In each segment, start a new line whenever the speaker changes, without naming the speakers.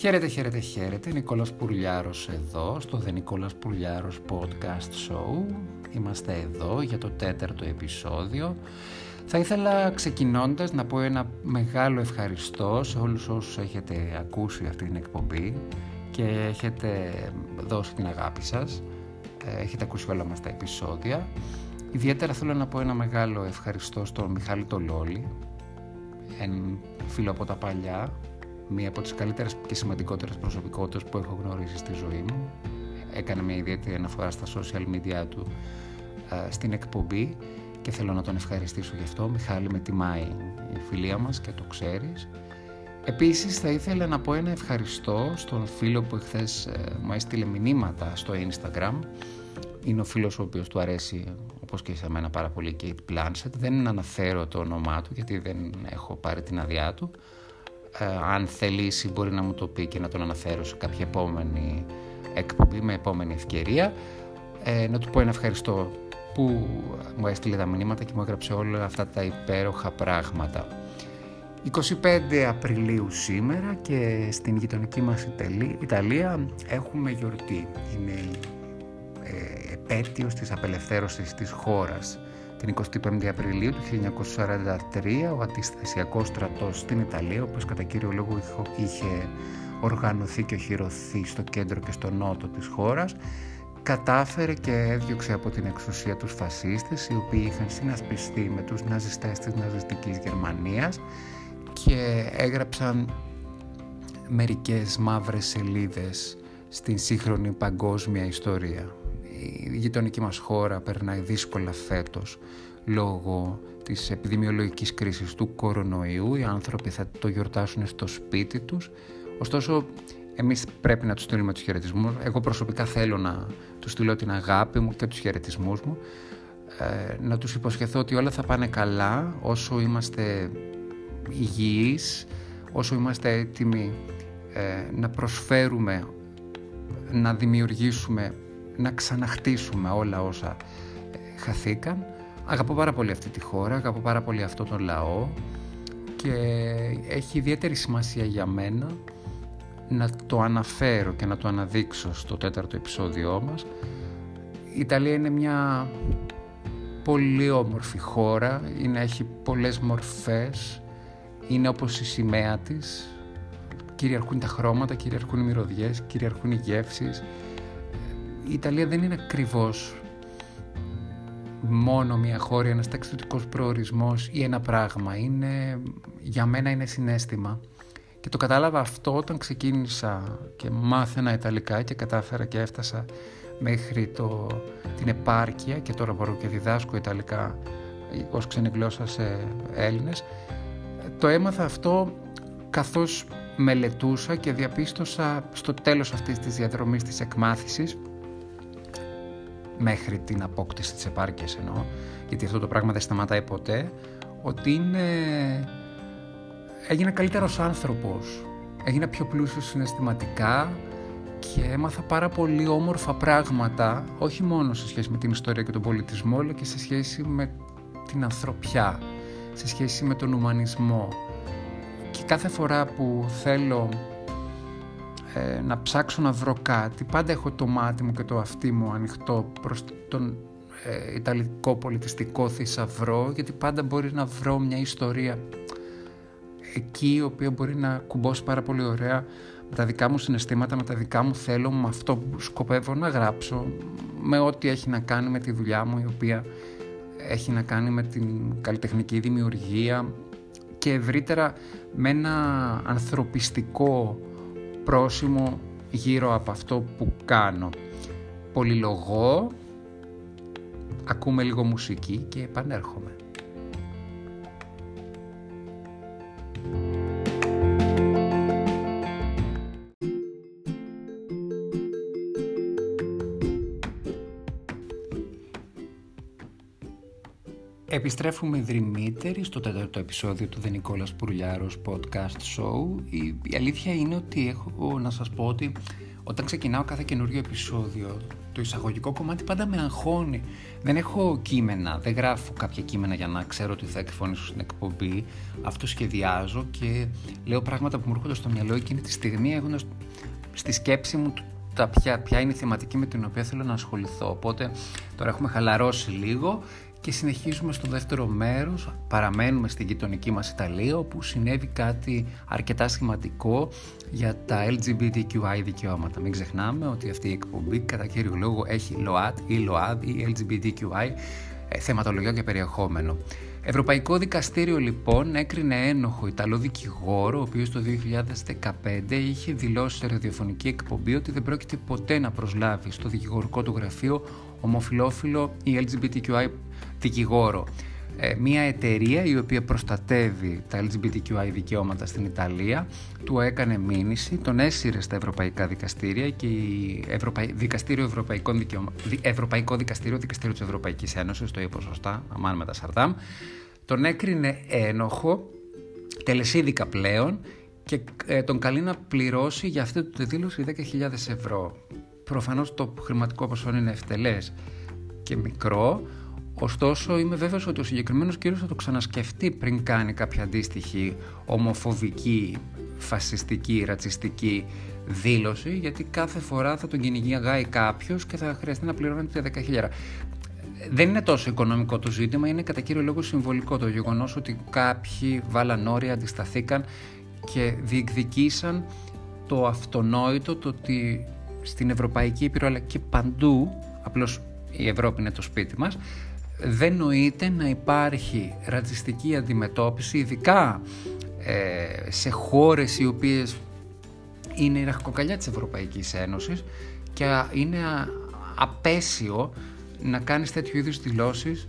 Χαίρετε, χαίρετε, χαίρετε. Νικόλας Πουρλιάρος εδώ, στο The Νικόλας Πουρλιάρος Podcast Show. Είμαστε εδώ για το τέταρτο επεισόδιο. Θα ήθελα ξεκινώντας να πω ένα μεγάλο ευχαριστώ σε όλους όσους έχετε ακούσει αυτή την εκπομπή και έχετε δώσει την αγάπη σας. Ε, έχετε ακούσει όλα μας τα επεισόδια. Ιδιαίτερα θέλω να πω ένα μεγάλο ευχαριστώ στον Μιχάλη Τολόλη, ένα φίλο από τα παλιά, μία από τις καλύτερες και σημαντικότερες προσωπικότητες που έχω γνωρίσει στη ζωή μου. Έκανε μια ιδιαίτερη αναφορά στα social media του ε, στην εκπομπή και θέλω να τον ευχαριστήσω γι' αυτό. Μιχάλη με τιμάει η φιλία μας και το ξέρεις. Επίσης θα ήθελα να πω ένα ευχαριστώ στον φίλο που εχθές ε, μου έστειλε μηνύματα στο Instagram. Είναι ο φίλος ο οποίος του αρέσει όπως και σε μένα πάρα πολύ Kate Blanchett. Δεν αναφέρω το όνομά του γιατί δεν έχω πάρει την αδειά του. Ε, αν θελήσει μπορεί να μου το πει και να τον αναφέρω σε κάποια επόμενη εκπομπή με επόμενη ευκαιρία. Ε, να του πω ένα ευχαριστώ που μου έστειλε τα μηνύματα και μου έγραψε όλα αυτά τα υπέροχα πράγματα. 25 Απριλίου σήμερα και στην γειτονική μας Ιταλία έχουμε γιορτή. Είναι η ε, επέτειος της απελευθέρωσης της χώρας. Την 25η Απριλίου του 1943 ο αντιστασιακός στρατός στην Ιταλία, όπως κατά κύριο λόγο είχε οργανωθεί και οχυρωθεί στο κέντρο και στο νότο της χώρας, κατάφερε και έδιωξε από την εξουσία τους φασίστες οι οποίοι είχαν συνασπιστεί με τους ναζιστές της ναζιστικής Γερμανίας και έγραψαν μερικές μαύρες σελίδες στην σύγχρονη παγκόσμια ιστορία. Η γειτονική μας χώρα περνάει δύσκολα φέτος λόγω της επιδημιολογικής κρίσης του κορονοϊού. Οι άνθρωποι θα το γιορτάσουν στο σπίτι τους. Ωστόσο, εμείς πρέπει να τους στείλουμε τους χαιρετισμούς. Εγώ προσωπικά θέλω να τους στείλω την αγάπη μου και τους χαιρετισμούς μου. Ε, να τους υποσχεθώ ότι όλα θα πάνε καλά όσο είμαστε υγιείς, όσο είμαστε έτοιμοι ε, να προσφέρουμε, να δημιουργήσουμε, να ξαναχτίσουμε όλα όσα ε, χαθήκαν. Αγαπώ πάρα πολύ αυτή τη χώρα, αγαπώ πάρα πολύ αυτό τον λαό και έχει ιδιαίτερη σημασία για μένα να το αναφέρω και να το αναδείξω στο τέταρτο επεισόδιό μας. Η Ιταλία είναι μια πολύ όμορφη χώρα, είναι, έχει πολλές μορφές, είναι όπως η σημαία της, κυριαρχούν τα χρώματα, κυριαρχούν οι μυρωδιές, κυριαρχούν οι γεύσεις. Η Ιταλία δεν είναι ακριβώς μόνο μια χώρα, ένας ταξιδιωτικός προορισμός ή ένα πράγμα. Είναι, για μένα είναι συνέστημα. Και το κατάλαβα αυτό όταν ξεκίνησα και μάθαινα Ιταλικά και κατάφερα και έφτασα μέχρι το, την επάρκεια και τώρα μπορώ και διδάσκω Ιταλικά ως ξένη γλώσσα σε Έλληνες. Το έμαθα αυτό καθώς μελετούσα και διαπίστωσα στο τέλος αυτής της διαδρομής της εκμάθησης μέχρι την απόκτηση της επάρκειας εννοώ, γιατί αυτό το πράγμα δεν σταματάει ποτέ, ότι είναι έγινα καλύτερος άνθρωπος, έγινα πιο πλούσιος συναισθηματικά και έμαθα πάρα πολύ όμορφα πράγματα, όχι μόνο σε σχέση με την ιστορία και τον πολιτισμό, αλλά και σε σχέση με την ανθρωπιά, σε σχέση με τον ουμανισμό. Και κάθε φορά που θέλω ε, να ψάξω να βρω κάτι, πάντα έχω το μάτι μου και το αυτί μου ανοιχτό προς τον ε, Ιταλικό πολιτιστικό θησαυρό, γιατί πάντα μπορεί να βρω μια ιστορία εκεί η οποία μπορεί να κουμπώσει πάρα πολύ ωραία με τα δικά μου συναισθήματα, με τα δικά μου θέλω, με αυτό που σκοπεύω να γράψω, με ό,τι έχει να κάνει με τη δουλειά μου η οποία έχει να κάνει με την καλλιτεχνική δημιουργία. Και ευρύτερα με ένα ανθρωπιστικό πρόσημο γύρω από αυτό που κάνω. Πολυλογώ, ακούμε λίγο μουσική και επανέρχομαι. Επιστρέφουμε δρυμύτεροι στο τέταρτο επεισόδιο του The Nicolas Podcast Show. Η, η αλήθεια είναι ότι έχω να σας πω ότι όταν ξεκινάω κάθε καινούριο επεισόδιο, το εισαγωγικό κομμάτι πάντα με αγχώνει. Δεν έχω κείμενα, δεν γράφω κάποια κείμενα για να ξέρω τι θα εκφωνήσω στην εκπομπή. Αυτό σχεδιάζω και λέω πράγματα που μου έρχονται στο μυαλό εκείνη τη στιγμή, έχοντας στη σκέψη μου τα ποια, ποια είναι η θεματική με την οποία θέλω να ασχοληθώ. Οπότε τώρα έχουμε χαλαρώσει λίγο και συνεχίζουμε στο δεύτερο μέρος, παραμένουμε στην γειτονική μας Ιταλία όπου συνέβη κάτι αρκετά σχηματικό για τα LGBTQI δικαιώματα. Μην ξεχνάμε ότι αυτή η εκπομπή κατά κύριο λόγο έχει ΛΟΑΤ ή ΛΟΑΔ ή LGBTQI ε, θεματολογία και περιεχόμενο. Ευρωπαϊκό Δικαστήριο λοιπόν έκρινε ένοχο Ιταλό δικηγόρο, ο οποίος το 2015 είχε δηλώσει σε ραδιοφωνική εκπομπή ότι δεν πρόκειται ποτέ να προσλάβει στο δικηγορικό του γραφείο ομοφιλόφιλο ή LGBTQI δικηγόρο. Ε, μια εταιρεία η οποία προστατεύει τα LGBTQI δικαιώματα στην Ιταλία του έκανε μήνυση, τον έσυρε στα ευρωπαϊκά δικαστήρια και η Δικαστήριο Ευρωπαϊκών Δικαιωμα... Ευρωπαϊκό Δικαστήριο, Δικαστήριο της Ευρωπαϊκής Ένωσης, το είπα σωστά, αμάν με τα σαρτάμ, τον έκρινε ένοχο, τελεσίδικα πλέον και ε, τον καλεί να πληρώσει για αυτή τη δήλωση 10.000 ευρώ. Προφανώς το χρηματικό ποσό είναι ευτελές και μικρό, Ωστόσο, είμαι βέβαιος ότι ο συγκεκριμένος κύριος θα το ξανασκεφτεί πριν κάνει κάποια αντίστοιχη ομοφοβική, φασιστική, ρατσιστική δήλωση, γιατί κάθε φορά θα τον κυνηγάει κάποιος και θα χρειαστεί να πληρώνει τα 10.000. Δεν είναι τόσο οικονομικό το ζήτημα, είναι κατά κύριο λόγο συμβολικό το γεγονός ότι κάποιοι βάλαν όρια, αντισταθήκαν και διεκδικήσαν το αυτονόητο το ότι στην Ευρωπαϊκή Ήπειρο αλλά και παντού, απλώς η Ευρώπη είναι το σπίτι μας, δεν νοείται να υπάρχει ρατσιστική αντιμετώπιση, ειδικά ε, σε χώρες οι οποίες είναι η ραχοκοκαλιά της Ευρωπαϊκής Ένωσης και είναι απέσιο να κάνεις τέτοιου είδους δηλώσεις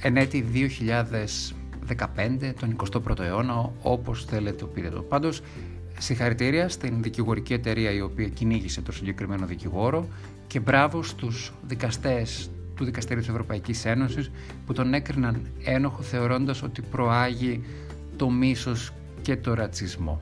εν έτη 2015, τον 21ο αιώνα, όπως θέλετε το πείτε το. Πάντως, συγχαρητήρια στην δικηγορική εταιρεία η οποία κυνήγησε το συγκεκριμένο δικηγόρο και μπράβο στους δικαστές του Δικαστηρίου της Ευρωπαϊκής Ένωσης που τον έκριναν ένοχο θεωρώντας ότι προάγει το μίσος και το ρατσισμό.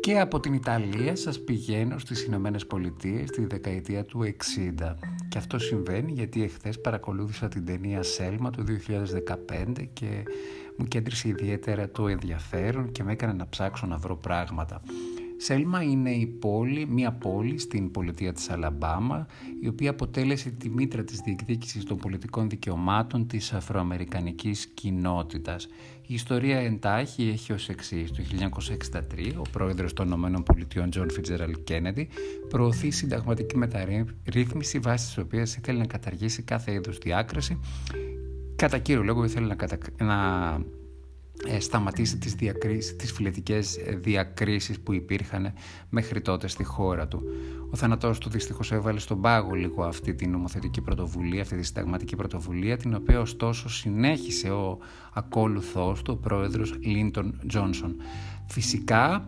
Και από την Ιταλία σας πηγαίνω στις Ηνωμένες Πολιτείες τη δεκαετία του 60. Και αυτό συμβαίνει γιατί εχθές παρακολούθησα την ταινία Σέλμα του 2015 και μου κέντρισε ιδιαίτερα το ενδιαφέρον και με έκανε να ψάξω να βρω πράγματα. Σέλμα είναι η πόλη, μια πόλη στην πολιτεία της Αλαμπάμα η οποία αποτέλεσε τη μήτρα της διεκδίκησης των πολιτικών δικαιωμάτων της αφροαμερικανικής κοινότητας. Η ιστορία εν τάχει έχει ως εξής. Το 1963 ο πρόεδρος των ΗΠΑ Τζον Φιτζέραλντ Κέννεντι προωθεί συνταγματική μεταρρύθμιση βάσει της οποίας ήθελε να καταργήσει κάθε είδους διάκριση κατά κύριο λόγο ήθελε να, κατα... να ε, σταματήσει τις, διακρίσεις, τις φιλετικές ε, διακρίσεις που υπήρχαν μέχρι τότε στη χώρα του. Ο θάνατός του δυστυχώς έβαλε στον πάγο λίγο αυτή την νομοθετική πρωτοβουλία, αυτή τη συνταγματική πρωτοβουλία, την οποία ωστόσο συνέχισε ο ακόλουθός του, ο πρόεδρος Λίντον Τζόνσον. Φυσικά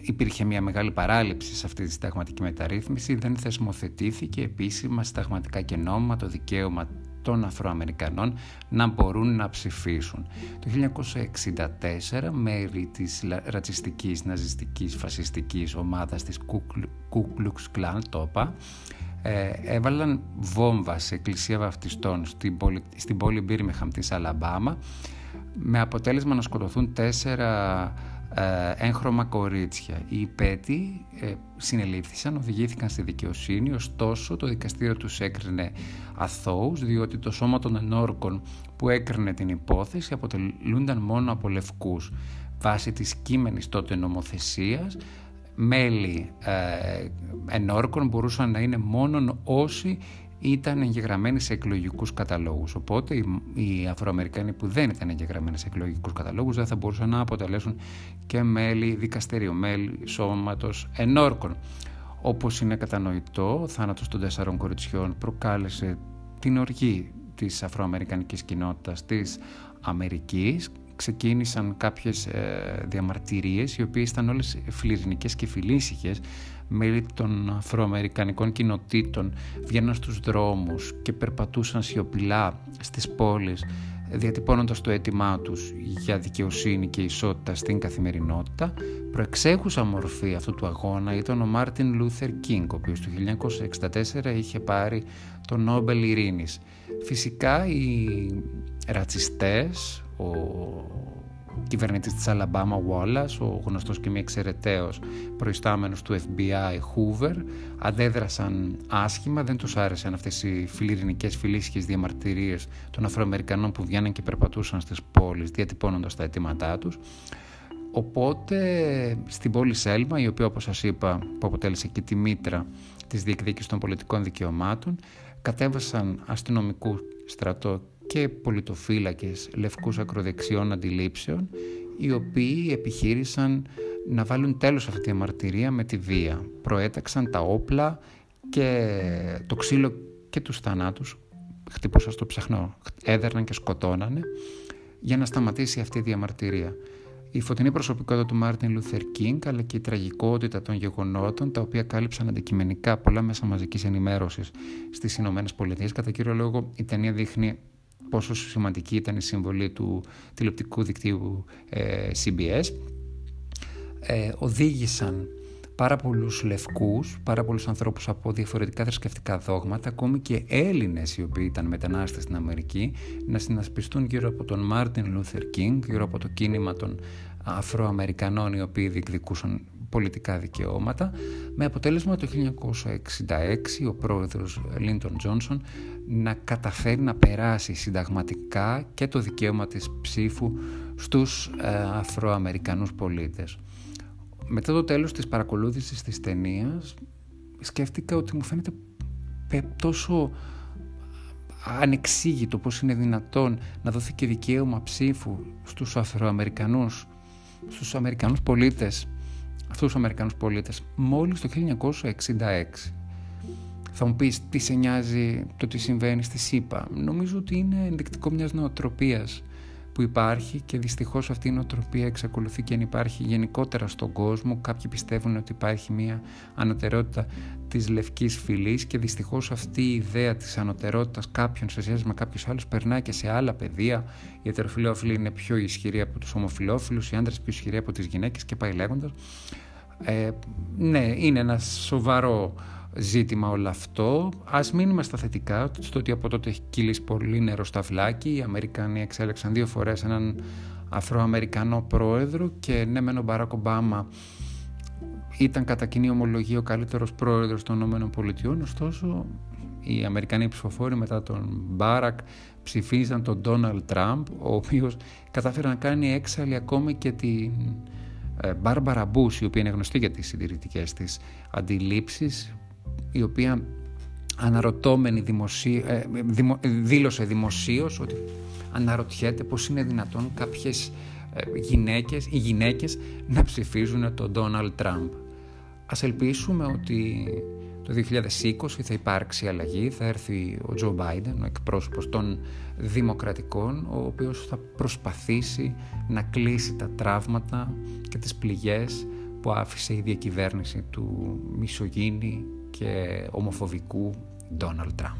υπήρχε μια μεγάλη παράληψη σε αυτή τη συνταγματική μεταρρύθμιση, δεν θεσμοθετήθηκε επίσημα συνταγματικά και νόμιμα το δικαίωμα των Αφροαμερικανών να μπορούν να ψηφίσουν. Το 1964 μέρη της ρατσιστικής, ναζιστικής, φασιστικής ομάδας της Ku Klux Klan, το ε, έβαλαν βόμβα σε εκκλησία βαφτιστών στην πόλη, στην πόλη Μπίρμεχαμ της Αλαμπάμα με αποτέλεσμα να σκοτωθούν τέσσερα ε, έγχρωμα κορίτσια. Οι υπέτοι ε, συνελήφθησαν, οδηγήθηκαν στη δικαιοσύνη, ωστόσο το δικαστήριο τους έκρινε αθώους, διότι το σώμα των ενόρκων που έκρινε την υπόθεση αποτελούνταν μόνο από λευκούς. Βάσει της κείμενης τότε νομοθεσίας, μέλη ε, ενόρκων μπορούσαν να είναι μόνο όσοι ήταν εγγεγραμμένοι σε εκλογικούς καταλόγους. Οπότε οι Αφροαμερικάνοι που δεν ήταν εγγεγραμμένοι σε εκλογικούς καταλόγους δεν θα μπορούσαν να αποτελέσουν και μέλη δικαστηρίου, μέλη σώματος ενόρκων. Όπως είναι κατανοητό, ο θάνατος των τεσσάρων κοριτσιών προκάλεσε την οργή της αφροαμερικανικής κοινότητας της Αμερικής ξεκίνησαν κάποιες ε, διαμαρτυρίες οι οποίες ήταν όλες φιλιρινικές και φιλήσυχες μέλη των αφροαμερικανικών κοινοτήτων βγαίναν στους δρόμους και περπατούσαν σιωπηλά στις πόλεις διατυπώνοντας το αίτημά τους για δικαιοσύνη και ισότητα στην καθημερινότητα, προεξάρχουσα μορφή αυτού του αγώνα ήταν ο Μάρτιν Λούθερ Κίνγκ, ο οποίος το 1964 είχε πάρει το Νόμπελ Ειρήνης. Φυσικά οι ρατσιστές, ο κυβερνήτης της Αλαμπάμα Wallace, ο γνωστός και μη εξαιρετέος προϊστάμενος του FBI Hoover, αντέδρασαν άσχημα, δεν τους άρεσαν αυτές οι φιλιρινικές φιλήσυχες διαμαρτυρίες των Αφροαμερικανών που βγαίναν και περπατούσαν στις πόλεις διατυπώνοντας τα αιτήματά τους. Οπότε στην πόλη Σέλμα, η οποία όπως σας είπα που αποτέλεσε και τη μήτρα της διεκδίκησης των πολιτικών δικαιωμάτων, κατέβασαν αστυνομικού στρατό και πολιτοφύλακες λευκούς ακροδεξιών αντιλήψεων οι οποίοι επιχείρησαν να βάλουν τέλος σε αυτή τη διαμαρτυρία με τη βία. Προέταξαν τα όπλα και το ξύλο και τους θανάτους χτυπούσαν στο ψαχνό, έδερναν και σκοτώνανε για να σταματήσει αυτή η διαμαρτυρία. Η φωτεινή προσωπικότητα του Μάρτιν Λούθερ Κίνγκ αλλά και η τραγικότητα των γεγονότων τα οποία κάλυψαν αντικειμενικά πολλά μέσα μαζικής ενημέρωσης στις Ηνωμένες Πολιτείες. Κατά κύριο λόγο η ταινία δείχνει πόσο σημαντική ήταν η συμβολή του τηλεοπτικού δικτύου ε, CBS ε, οδήγησαν πάρα πολλούς λευκούς, πάρα πολλούς ανθρώπους από διαφορετικά θρησκευτικά δόγματα, ακόμη και Έλληνες οι οποίοι ήταν μετανάστες στην Αμερική, να συνασπιστούν γύρω από τον Μάρτιν Λούθερ Κίνγκ, γύρω από το κίνημα των Αφροαμερικανών οι οποίοι διεκδικούσαν πολιτικά δικαιώματα. Με αποτέλεσμα το 1966 ο πρόεδρος Λίντον Τζόνσον να καταφέρει να περάσει συνταγματικά και το δικαίωμα της ψήφου στους ε, Αφροαμερικανούς πολίτες. Μετά το τέλος της παρακολούθησης της ταινίας, σκέφτηκα ότι μου φαίνεται τόσο ανεξήγητο πώς είναι δυνατόν να δοθεί και δικαίωμα ψήφου στους Αφροαμερικανούς στους Αμερικανούς πολίτες αυτούς τους Αμερικανούς πολίτες μόλις το 1966. Θα μου πεις τι σε νοιάζει το τι συμβαίνει στη ΣΥΠΑ. Νομίζω ότι είναι ενδεικτικό μιας νοοτροπίας που υπάρχει και δυστυχώς αυτή η νοοτροπία εξακολουθεί και αν υπάρχει γενικότερα στον κόσμο. Κάποιοι πιστεύουν ότι υπάρχει μια ανωτερότητα της λευκής φυλής και δυστυχώς αυτή η ιδέα της ανωτερότητας κάποιων σε σχέση με κάποιους άλλους περνάει και σε άλλα πεδία. Οι ετεροφιλόφιλοι είναι πιο ισχυροί από τους ομοφιλόφιλους, οι άντρες πιο ισχυροί από τις γυναίκες και πάει λέγοντας. Ε, ναι, είναι ένα σοβαρό ζήτημα όλο αυτό. Ας μείνουμε στα θετικά, στο ότι από τότε έχει κύλει πολύ νερό στα βλάκι. Οι Αμερικανοί εξέλεξαν δύο φορές έναν Αφροαμερικανό πρόεδρο και ναι μεν ο Μπαράκ Ομπάμα ήταν κατά κοινή ομολογία ο καλύτερος πρόεδρος των ΗΠΑ, ωστόσο οι Αμερικανοί ψηφοφόροι μετά τον Μπάρακ ψηφίζαν τον Ντόναλτ Τραμπ, ο οποίος κατάφερε να κάνει έξαλλη ακόμη και την Μπάρμπαρα Μπούς, η οποία είναι γνωστή για τις συντηρητικές της αντιλήψεις, η οποία αναρωτώμενη ε, δήλωσε δημοσίως ότι αναρωτιέται πώς είναι δυνατόν κάποιες ε, γυναίκες, οι γυναίκες να ψηφίζουν τον Ντόναλτ Τραμπ. Ας ελπίσουμε ότι το 2020 θα υπάρξει αλλαγή, θα έρθει ο Τζο Μπάιντεν, ο εκπρόσωπος των δημοκρατικών, ο οποίος θα προσπαθήσει να κλείσει τα τραύματα και τις πληγές που άφησε η διακυβέρνηση του μισογίνη και ομοφοβικού Ντόναλτ Τραμπ.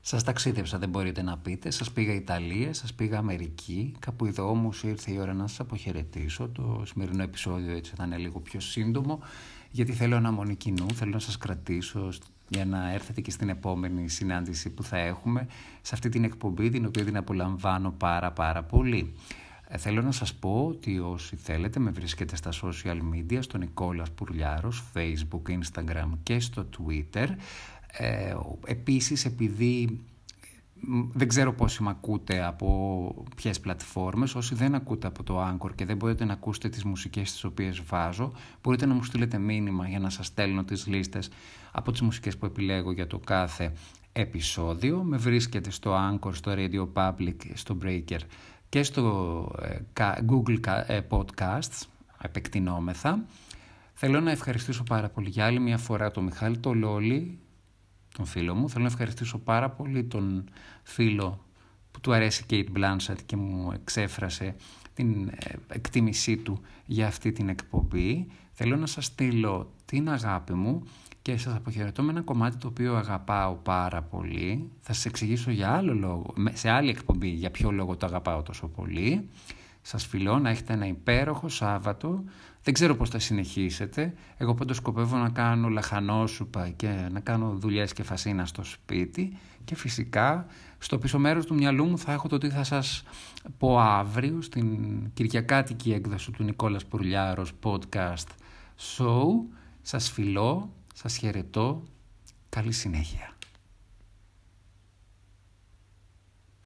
Σας ταξίδεψα, δεν μπορείτε να πείτε. Σας πήγα Ιταλία, σας πήγα Αμερική. Κάπου εδώ όμως ήρθε η ώρα να σας αποχαιρετήσω. Το σημερινό επεισόδιο έτσι θα είναι λίγο πιο σύντομο, γιατί θέλω αναμονή κοινού, θέλω να σας κρατήσω για να έρθετε και στην επόμενη συνάντηση που θα έχουμε σε αυτή την εκπομπή, την οποία την απολαμβάνω πάρα πάρα πολύ. Ε, θέλω να σας πω ότι όσοι θέλετε με βρίσκετε στα social media, στο Νικόλας Πουρλιάρος, Facebook, Instagram και στο Twitter. Ε, επίσης επειδή δεν ξέρω πόσοι με ακούτε από ποιες πλατφόρμες. Όσοι δεν ακούτε από το Anchor και δεν μπορείτε να ακούσετε τις μουσικές τις οποίες βάζω, μπορείτε να μου στείλετε μήνυμα για να σας στέλνω τις λίστες από τις μουσικές που επιλέγω για το κάθε επεισόδιο. Με βρίσκεται στο Anchor, στο Radio Public, στο Breaker και στο ε, Google ε, Podcasts, επεκτηνόμεθα. Θέλω να ευχαριστήσω πάρα πολύ για άλλη μια φορά τον Μιχάλη το Λόλι, τον φίλο μου. Θέλω να ευχαριστήσω πάρα πολύ τον φίλο που του αρέσει η Kate Blanchett και μου εξέφρασε την ε, εκτίμησή του για αυτή την εκπομπή. Θέλω να σας στείλω την αγάπη μου και σας αποχαιρετώ με ένα κομμάτι το οποίο αγαπάω πάρα πολύ. Θα σας εξηγήσω για άλλο λόγο, σε άλλη εκπομπή για ποιο λόγο το αγαπάω τόσο πολύ. Σας φιλώ να έχετε ένα υπέροχο Σάββατο. Δεν ξέρω πώς θα συνεχίσετε. Εγώ πάντως σκοπεύω να κάνω λαχανόσουπα και να κάνω δουλειές και φασίνα στο σπίτι. Και φυσικά στο πίσω μέρος του μυαλού μου θα έχω το τι θα σας πω αύριο στην κυριακάτικη έκδοση του Νικόλας Πουρλιάρος podcast show. Σας φιλώ, σας χαιρετώ. Καλή συνέχεια.